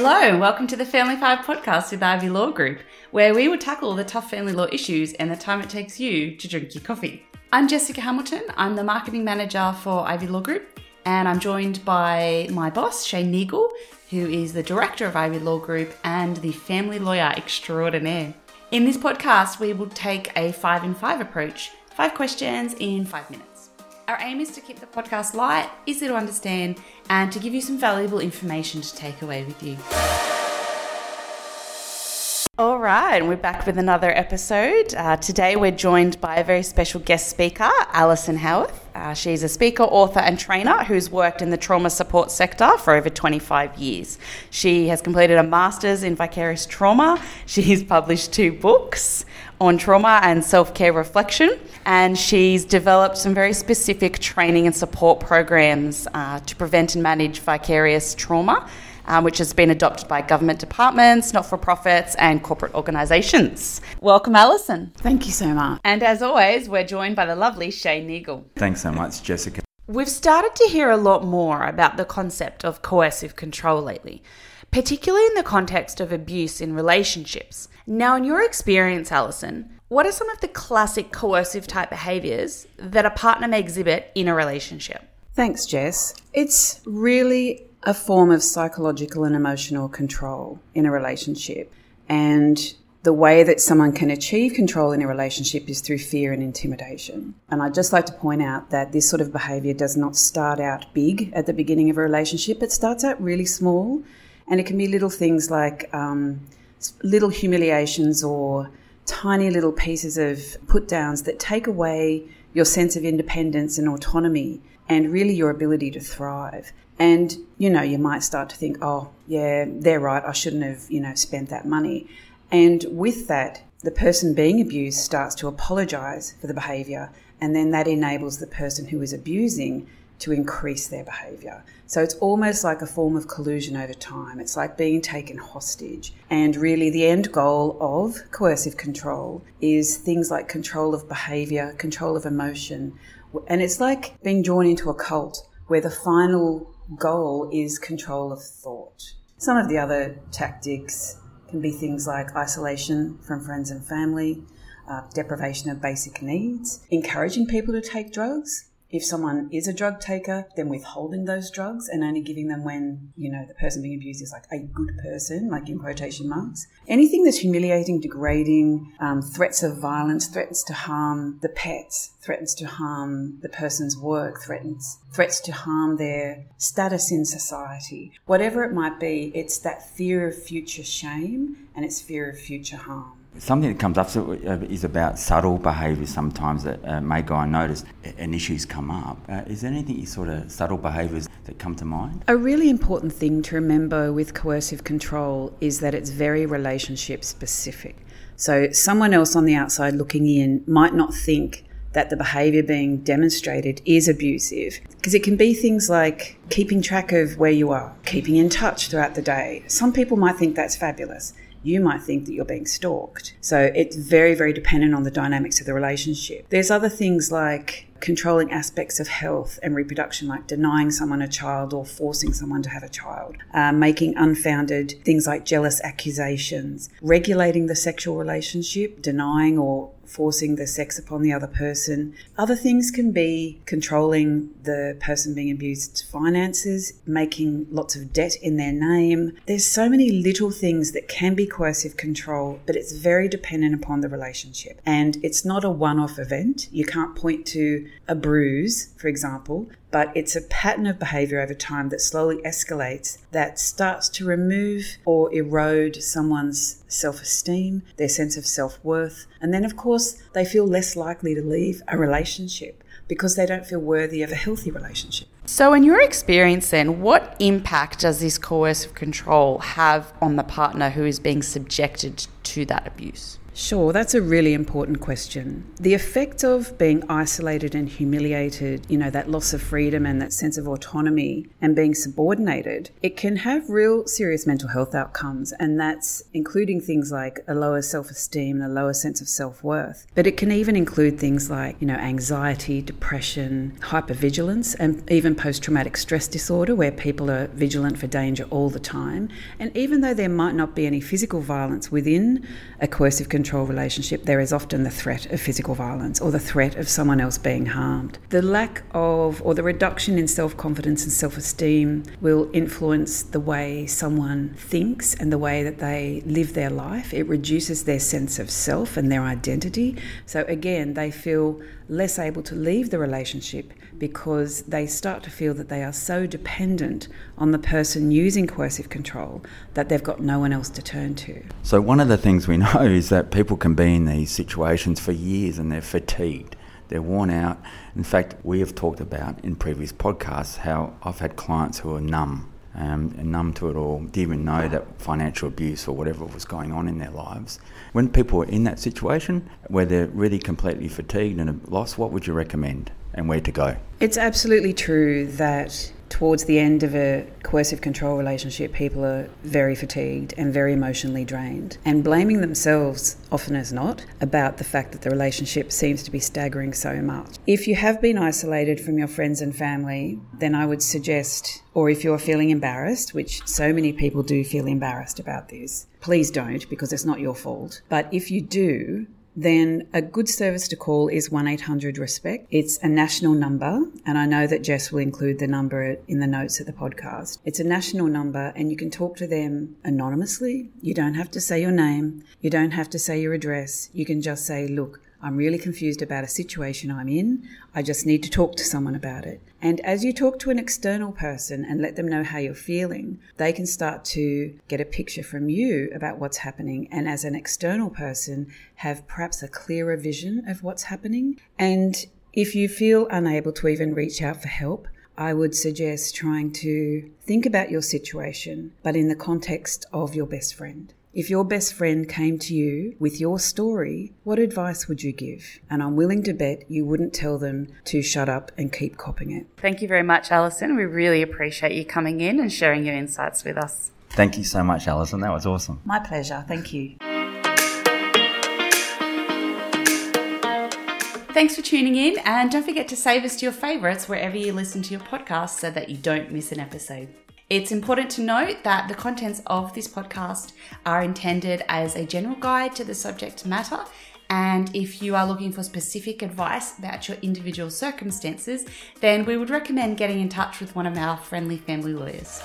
Hello, welcome to the Family Five podcast with Ivy Law Group, where we will tackle the tough family law issues and the time it takes you to drink your coffee. I'm Jessica Hamilton. I'm the marketing manager for Ivy Law Group, and I'm joined by my boss, Shane Neagle, who is the director of Ivy Law Group and the family lawyer extraordinaire. In this podcast, we will take a five in five approach five questions in five minutes. Our aim is to keep the podcast light, easy to understand, and to give you some valuable information to take away with you. All right, we're back with another episode. Uh, today we're joined by a very special guest speaker, Alison Howarth. Uh, she's a speaker, author, and trainer who's worked in the trauma support sector for over 25 years. She has completed a master's in vicarious trauma. She's published two books on trauma and self care reflection, and she's developed some very specific training and support programs uh, to prevent and manage vicarious trauma um, which has been adopted by government departments, not for profits, and corporate organisations. Welcome, Alison. Thank you so much. And as always, we're joined by the lovely Shane Neagle. Thanks so much, Jessica. We've started to hear a lot more about the concept of coercive control lately, particularly in the context of abuse in relationships. Now, in your experience, Alison, what are some of the classic coercive type behaviours that a partner may exhibit in a relationship? Thanks, Jess. It's really a form of psychological and emotional control in a relationship. And the way that someone can achieve control in a relationship is through fear and intimidation. And I'd just like to point out that this sort of behavior does not start out big at the beginning of a relationship, it starts out really small. And it can be little things like um, little humiliations or tiny little pieces of put downs that take away your sense of independence and autonomy and really your ability to thrive. And, you know, you might start to think, oh, yeah, they're right. I shouldn't have, you know, spent that money. And with that, the person being abused starts to apologize for the behavior. And then that enables the person who is abusing to increase their behavior. So it's almost like a form of collusion over time. It's like being taken hostage. And really, the end goal of coercive control is things like control of behavior, control of emotion. And it's like being drawn into a cult where the final goal is control of thought. Some of the other tactics can be things like isolation from friends and family, uh, deprivation of basic needs, encouraging people to take drugs, if someone is a drug taker, then withholding those drugs and only giving them when, you know, the person being abused is like a good person, like in quotation marks. Anything that's humiliating, degrading, um, threats of violence, threats to harm the pets, threatens to harm the person's work, threatens, threats to harm their status in society. Whatever it might be, it's that fear of future shame and it's fear of future harm. Something that comes up uh, is about subtle behaviours sometimes that uh, may go unnoticed and issues come up. Uh, is there anything sort of subtle behaviours that come to mind? A really important thing to remember with coercive control is that it's very relationship specific. So someone else on the outside looking in might not think that the behaviour being demonstrated is abusive. Because it can be things like keeping track of where you are, keeping in touch throughout the day. Some people might think that's fabulous you might think that you're being stalked. So it's very, very dependent on the dynamics of the relationship. There's other things like controlling aspects of health and reproduction, like denying someone a child or forcing someone to have a child, uh, making unfounded things like jealous accusations, regulating the sexual relationship, denying or forcing the sex upon the other person. Other things can be controlling the person being abused's finances, making lots of debt in their name. There's so many little things that can be coercive control, but it's very dependent upon the relationship. And it's not a one off event. You can't point to a bruise, for example, but it's a pattern of behavior over time that slowly escalates that starts to remove or erode someone's self esteem, their sense of self worth, and then, of course, they feel less likely to leave a relationship because they don't feel worthy of a healthy relationship. So, in your experience, then, what impact does this coercive control have on the partner who is being subjected to that abuse? Sure, that's a really important question. The effect of being isolated and humiliated, you know, that loss of freedom and that sense of autonomy and being subordinated, it can have real serious mental health outcomes. And that's including things like a lower self esteem and a lower sense of self worth. But it can even include things like, you know, anxiety, depression, hypervigilance, and even post traumatic stress disorder, where people are vigilant for danger all the time. And even though there might not be any physical violence within a coercive control, control relationship, there is often the threat of physical violence or the threat of someone else being harmed. The lack of or the reduction in self confidence and self esteem will influence the way someone thinks and the way that they live their life. It reduces their sense of self and their identity. So, again, they feel less able to leave the relationship because they start to feel that they are so dependent on the person using coercive control that they've got no one else to turn to. So, one of the things we know is that people can be in these situations for years and they're fatigued. They're worn out. In fact, we have talked about in previous podcasts how I've had clients who are numb um, and numb to it all, didn't even know that financial abuse or whatever was going on in their lives. When people are in that situation where they're really completely fatigued and lost, what would you recommend and where to go? It's absolutely true that towards the end of a coercive control relationship, people are very fatigued and very emotionally drained and blaming themselves, often as not, about the fact that the relationship seems to be staggering so much. If you have been isolated from your friends and family, then I would suggest, or if you're feeling embarrassed, which so many people do feel embarrassed about this, please don't because it's not your fault. But if you do, then a good service to call is 1 800 RESPECT. It's a national number, and I know that Jess will include the number in the notes of the podcast. It's a national number, and you can talk to them anonymously. You don't have to say your name, you don't have to say your address. You can just say, Look, I'm really confused about a situation I'm in. I just need to talk to someone about it. And as you talk to an external person and let them know how you're feeling, they can start to get a picture from you about what's happening. And as an external person, have perhaps a clearer vision of what's happening. And if you feel unable to even reach out for help, I would suggest trying to think about your situation, but in the context of your best friend. If your best friend came to you with your story, what advice would you give? And I'm willing to bet you wouldn't tell them to shut up and keep copping it. Thank you very much, Alison. We really appreciate you coming in and sharing your insights with us. Thank you so much, Alison. That was awesome. My pleasure. Thank you. Thanks for tuning in, and don't forget to save us to your favourites wherever you listen to your podcast so that you don't miss an episode. It's important to note that the contents of this podcast are intended as a general guide to the subject matter. And if you are looking for specific advice about your individual circumstances, then we would recommend getting in touch with one of our friendly family lawyers.